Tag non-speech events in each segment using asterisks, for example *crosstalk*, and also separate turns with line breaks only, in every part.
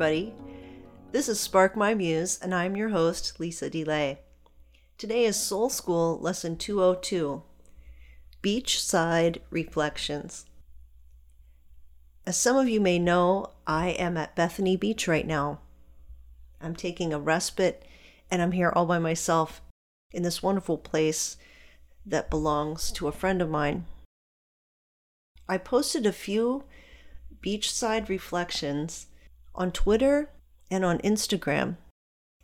Everybody. This is Spark My Muse, and I'm your host, Lisa DeLay. Today is Soul School Lesson 202 Beachside Reflections. As some of you may know, I am at Bethany Beach right now. I'm taking a respite, and I'm here all by myself in this wonderful place that belongs to a friend of mine. I posted a few beachside reflections on Twitter and on Instagram.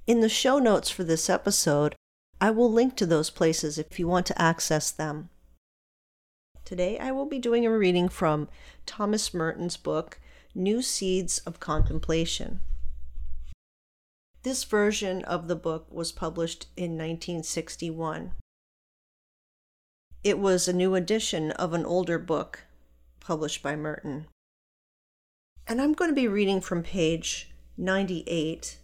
In the show notes for this episode, I will link to those places if you want to access them. Today, I will be doing a reading from Thomas Merton's book, New Seeds of Contemplation. This version of the book was published in 1961. It was a new edition of an older book published by Merton. And I'm going to be reading from page 98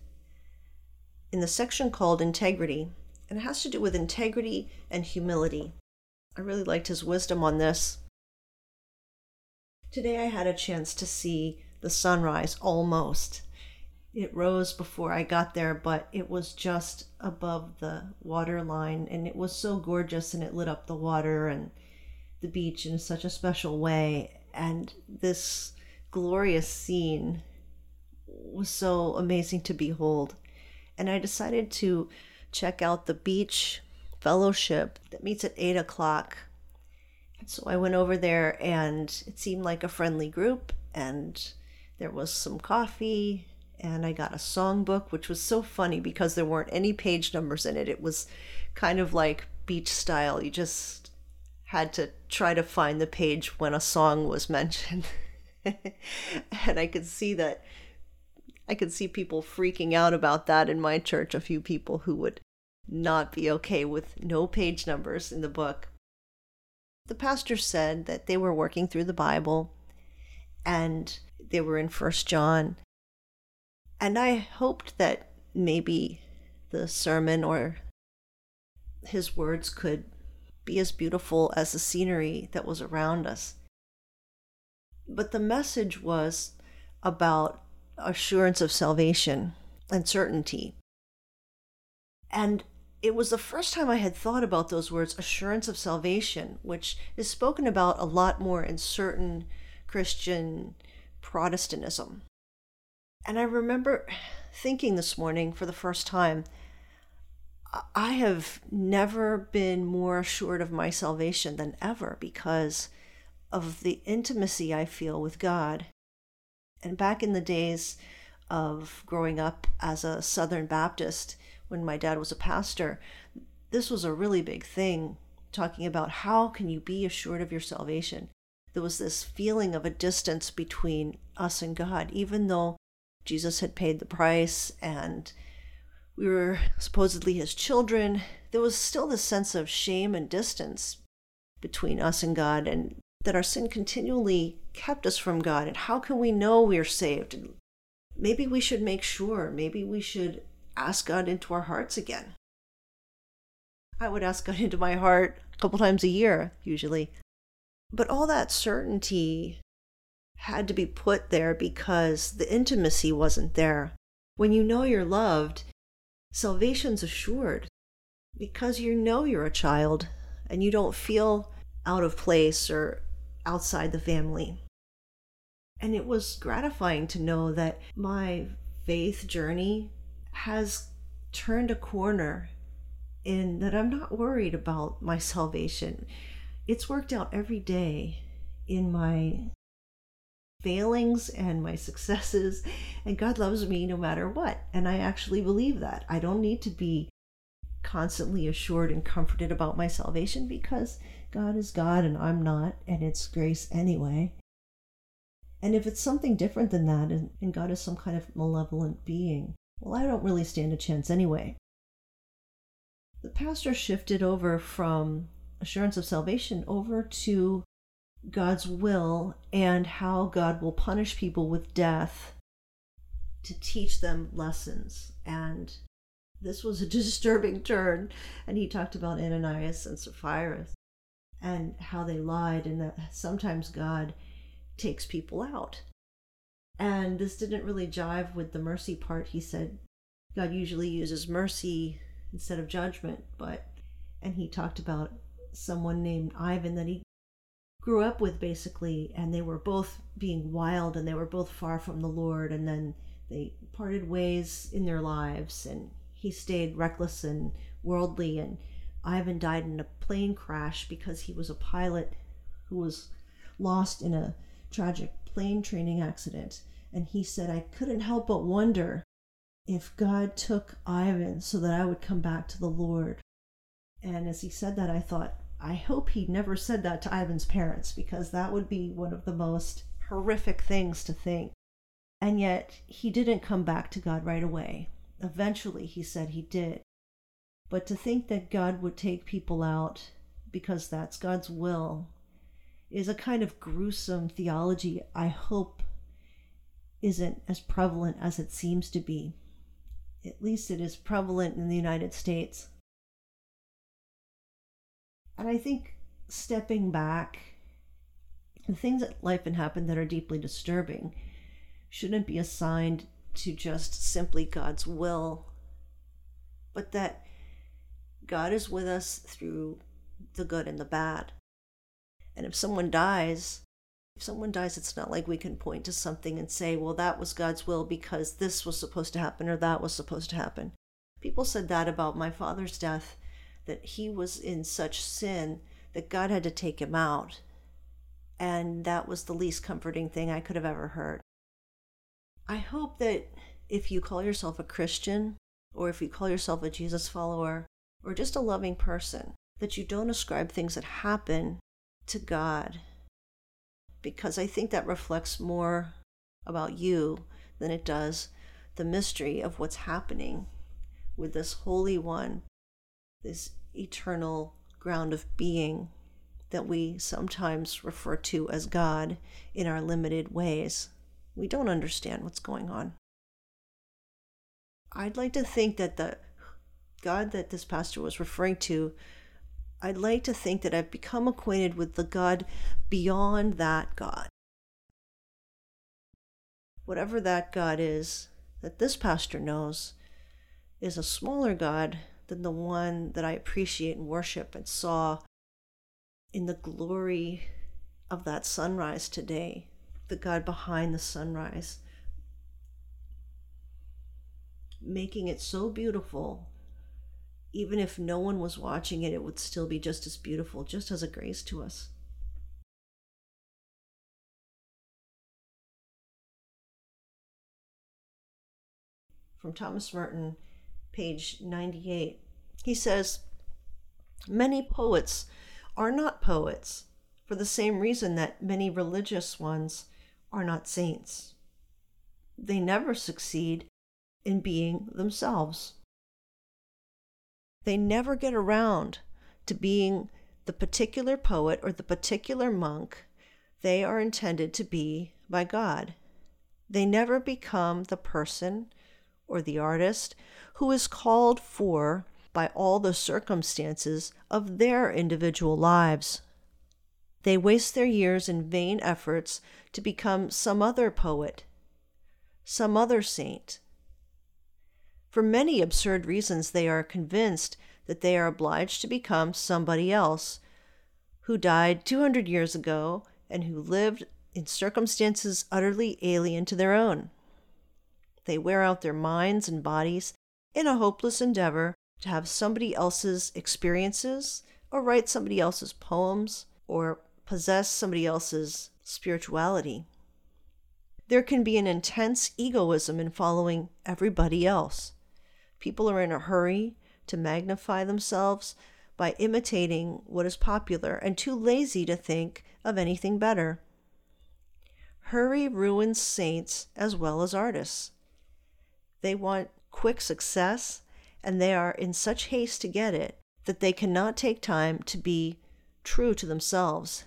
in the section called Integrity. And it has to do with integrity and humility. I really liked his wisdom on this. Today I had a chance to see the sunrise almost. It rose before I got there, but it was just above the water line and it was so gorgeous and it lit up the water and the beach in such a special way. And this glorious scene was so amazing to behold. And I decided to check out the beach fellowship that meets at 8 o'clock. So I went over there, and it seemed like a friendly group, and there was some coffee, and I got a songbook, which was so funny because there weren't any page numbers in it. It was kind of like beach style. You just had to try to find the page when a song was *laughs* mentioned. *laughs* and I could see that I could see people freaking out about that in my church, a few people who would not be okay with no page numbers in the book. The pastor said that they were working through the Bible and they were in First John. And I hoped that maybe the sermon or his words could be as beautiful as the scenery that was around us. But the message was about assurance of salvation and certainty. And it was the first time I had thought about those words, assurance of salvation, which is spoken about a lot more in certain Christian Protestantism. And I remember thinking this morning for the first time, I have never been more assured of my salvation than ever because of the intimacy I feel with God. And back in the days of growing up as a Southern Baptist, when my dad was a pastor, this was a really big thing, talking about how can you be assured of your salvation. There was this feeling of a distance between us and God, even though Jesus had paid the price and we were supposedly his children, there was still this sense of shame and distance between us and God. And that our sin continually kept us from God. And how can we know we're saved? Maybe we should make sure. Maybe we should ask God into our hearts again. I would ask God *laughs* into my heart a couple times a year, usually. But all that certainty had to be put there because the intimacy wasn't there. When you know you're loved, salvation's assured because you know you're a child and you don't feel out of place or outside the family. And it was gratifying to know that my faith journey has turned a corner in that I'm not worried about my salvation. It's worked out every day in my failings and my successes, and God loves me no matter what. And I actually believe that. I don't need to be constantly assured and comforted about my salvation because God is God and I'm not, and it's grace anyway. And if it's something different than that, and, and God is some kind of malevolent being, well, I don't really stand a chance anyway. The pastor shifted over from assurance of salvation over to God's will and how God will punish people with death to teach them lessons. And this was a *laughs* disturbing turn. And he talked about Ananias and Sapphira and how they lied, and that sometimes God takes people out. And this didn't really jive with the mercy part. He said God usually uses mercy instead of judgment, but, and he talked about someone named Ivan that he grew up with basically, and they were both being wild and they were both far from the Lord, and then they parted ways in their lives, and he stayed reckless and worldly, and Ivan died in a plane crash because he was a pilot who was lost in a tragic plane training accident. And he said, I couldn't help but wonder if God took Ivan so that I would come back to the Lord. And as he said that, I thought, I hope he never said that to Ivan's parents because that would be one of the most horrific things to think. And yet, he didn't come back to God right away. Eventually, he said he did. But to think that God would take people out because that's God's will is a kind of gruesome theology I hope isn't as prevalent as it seems to be. At least it is prevalent in the United States. And I think stepping back, the things that life can happen that are deeply disturbing shouldn't be assigned to just simply God's will, but that God is with us through the good and the bad. And if someone dies, if someone dies, it's not like we can point to something and say, well, that was God's will because this was supposed to happen or that was supposed to happen. People said that about my father's death that he was in such sin that God had to take him out. And that was the least comforting thing I could have ever heard. I hope that if you call yourself a Christian, or if you call yourself a Jesus follower, or just a loving person, that you don't ascribe things that happen to God. Because I think that reflects more about you than it does the mystery of what's happening with this Holy One this eternal ground of being that we sometimes refer to as God in our limited ways. We don't understand what's going on. I'd like to think that the God that this pastor was referring to, I'd like to think that I've become acquainted with the God beyond that God. Whatever that God is, that this pastor knows, is a smaller God than the one that I appreciate and worship and saw in the glory of that sunrise today, the God behind the sunrise, making it so beautiful. Even if no one was watching it, it would still be just as beautiful, just as a grace to us. From Thomas Merton page 98. He says, Many poets are not poets for the same reason that many religious ones are not saints. They never succeed in being themselves. They never get around to being the particular poet or the particular monk they are intended to be by God. They never become the person or the artist who is called for by all the circumstances of their individual lives. They waste their years in vain efforts to become some other poet, some other saint. For many absurd reasons, they are convinced that they are obliged to become somebody else who died 200 years ago and who lived in circumstances utterly alien to their own. They wear out their minds and bodies in a hopeless endeavor to have somebody else's experiences or write somebody else's poems or possess somebody else's spirituality. There can be an intense egoism in following everybody else. People are in a hurry to magnify themselves by imitating what is popular and too lazy to think of anything better. Hurry ruins saints as well as artists. They want quick success, and they are in such haste to get it that they cannot take time to be true to themselves.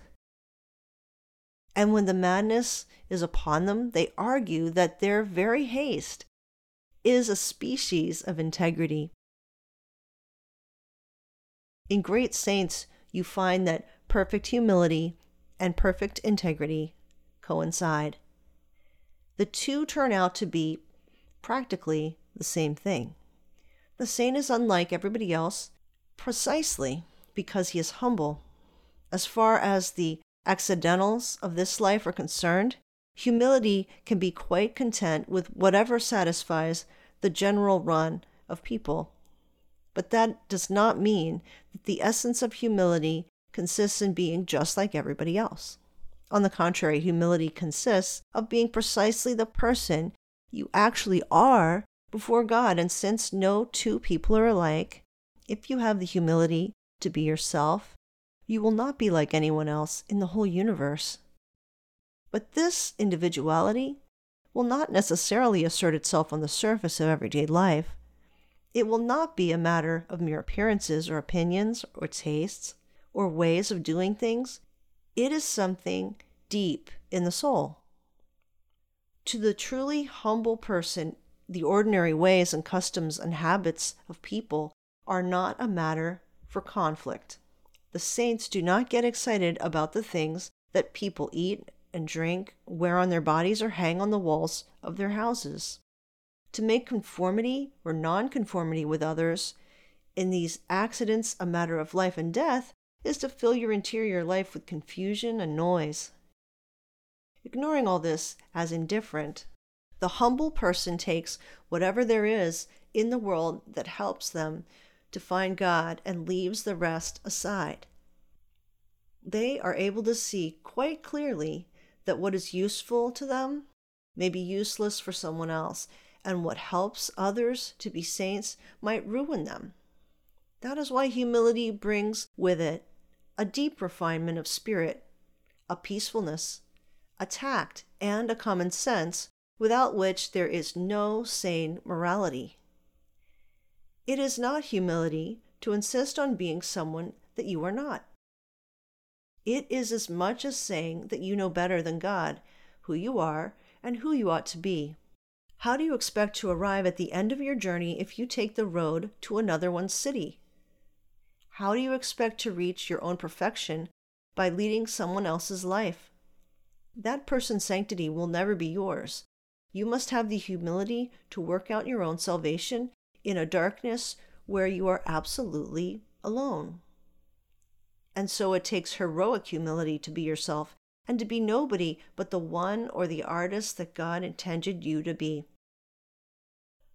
And when the madness is upon them, they argue that their very haste is a species of integrity. In great saints, you find that perfect humility and perfect integrity coincide. the two turn out to be practically the same thing. The saint is unlike everybody else precisely because he is humble. As far as the accidentals of this life are concerned, humility can be quite content with whatever satisfies the general run of people. But that does not mean that the essence of humility consists in being just like everybody else. On the contrary, humility consists of being precisely the person you actually are before God. And since no two people are alike, if you have the humility to be yourself, you will not be like anyone else in the whole universe. But this individuality will not necessarily assert itself on the surface of everyday life. It will not be a matter of mere appearances or opinions or tastes or ways of doing things. It is something deep in the soul. To the truly humble person, the ordinary ways and customs and habits of people are not a matter for conflict. The saints do not get excited about the things that people eat and drink, wear on their bodies, or hang on the walls of their houses. To make conformity or nonconformity with others in these accidents a matter of life and death is to fill your interior life with confusion and noise. Ignoring all this as indifferent, the humble person takes whatever there is in the world that helps them to find God and leaves the rest aside. They are able to see quite clearly that what is useful to them may be useless for someone else, and what helps others to be saints might ruin them. That is why humility brings with it a deep refinement of spirit, a peacefulness, a tact, and a common sense without which there is no sane morality. It is not humility to insist on being someone that you are not. It is as much as saying that you know better than God who you are and who you ought to be. How do you expect to arrive at the end of your journey if you take the road to another one's city? How do you expect to reach your own perfection by leading someone else's life? That person's sanctity will never be yours. You must have the humility to work out your own salvation in a darkness where you are absolutely alone. And so it takes heroic humility to be yourself and to be nobody but the one or the artist that God intended you to be.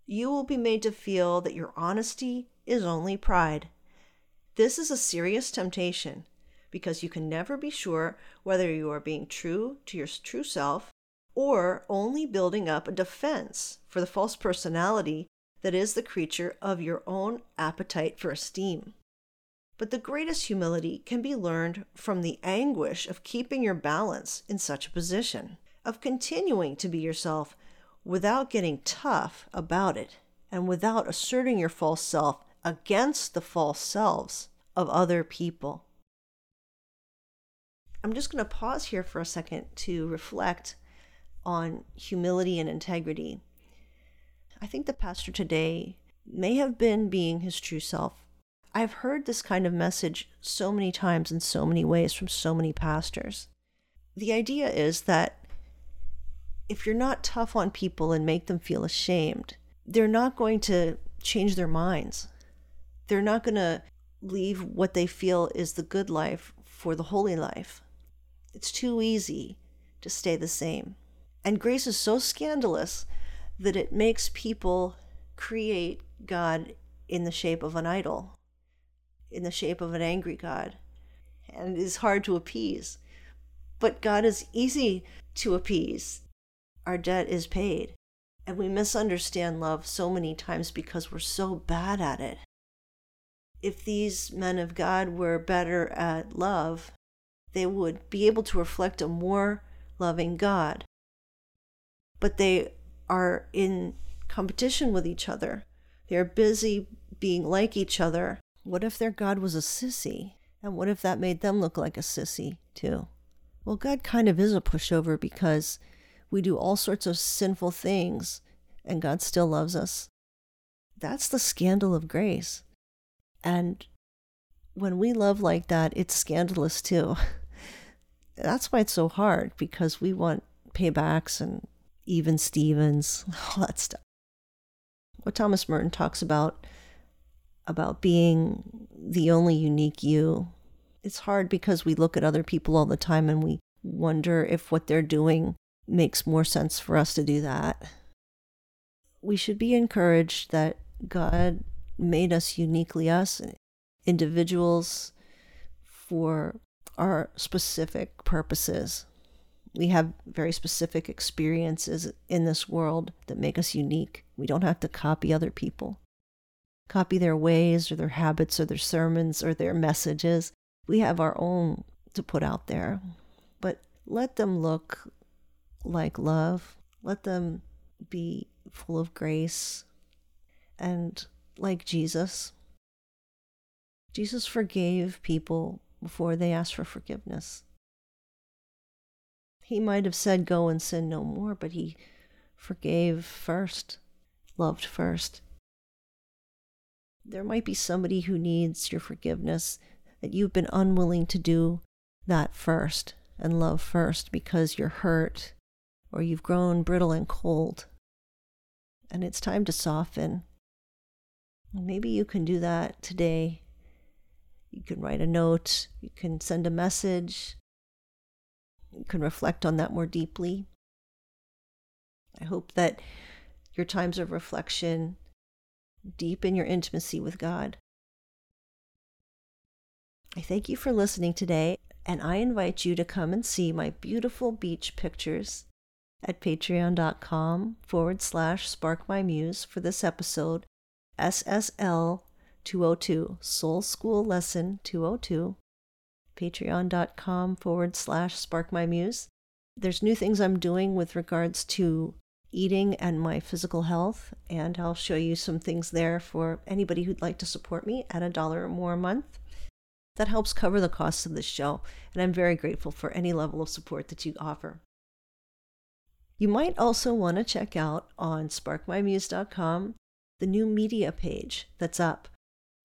You will be made to feel that your honesty is only pride this is a serious temptation because you can never be sure whether you are being true to your true self or only building up a defense for the false personality that is the creature of your own appetite for esteem. But the greatest humility can be learned from the anguish of keeping your balance in such a position, of continuing to be yourself without getting tough about it, and without asserting your false self against the false selves of other people. I'm just going to pause here for a second to reflect on humility and integrity. I think the pastor today may have been being his true self. I've heard this kind of message so many times in so many ways from so many pastors. The idea is that if you're not tough on people and make them feel ashamed, they're not going to change their minds they're not going to leave what they feel is the good life for the holy life. It's too easy to stay the same. And grace is so scandalous that it makes people create God in the shape of an idol, in the shape of an angry God, and is hard to appease. But God is easy to appease. Our debt is paid. And we misunderstand love so many times because we're so bad at it if these men of God were better at love, they would be able to reflect a more loving God. But they are in competition with each other. They're busy being like each other. What if their God was a sissy? And what if that made them look like a sissy, too? Well, God kind of is a pushover because we do all sorts of sinful things and God still loves us. That's the scandal of grace. And when we love like that, it's scandalous too. *laughs* That's why it's so hard because we want paybacks and even Stevens, *laughs* all that stuff. What Thomas Merton talks about about being the only unique you. It's hard because we look at other people all the time and we wonder if what they're doing makes more sense for us to do that. We should be encouraged that God made us uniquely us individuals for our specific purposes. We have very specific experiences in this world that make us unique. We don't have to copy other people, copy their ways or their habits or their sermons or their messages. We have our own to put out there. But let them look like love, let them be full of grace and like Jesus. Jesus forgave people before they asked for forgiveness. He might have said, Go and sin no more, but he forgave first, loved first. There might be somebody who needs your forgiveness that you've been unwilling to do that first and love first because you're hurt or you've grown brittle and cold. And it's time to soften. Maybe you can do that today. You can write a note, you can send a message, you can reflect on that more deeply. I hope that your times of reflection deepen your intimacy with God. I thank you for listening today, and I invite you to come and see my beautiful beach pictures at patreon.com forward slash spark my muse for this episode, SSL 202, Soul School Lesson 202 patreon.com forward slash spark my muse. There's new things I'm doing with regards to eating and my physical health, and I'll show you some things there for anybody who'd like to support me at a dollar or more a month. That helps cover the costs of this show, and I'm very grateful for any level of support that you offer. You might also want to check out on sparkmymuse.com the new media page that's up.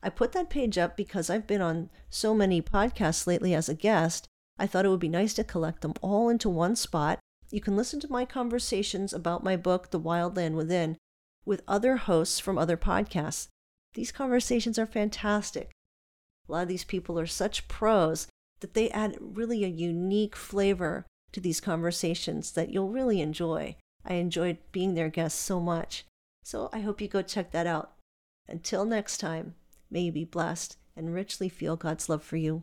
I put that page up because I've been on so many podcasts lately as a guest. I thought it would be nice to collect them all into one spot. You can listen to my conversations about my book, The Wild Land Within, with other hosts from other podcasts. These conversations are fantastic. A lot of these people are such pros that they add really a unique flavor to these conversations that you'll really enjoy. I enjoyed being their guest so much. So I hope you go check that out. Until next time. May you be blessed and richly feel God's love for you.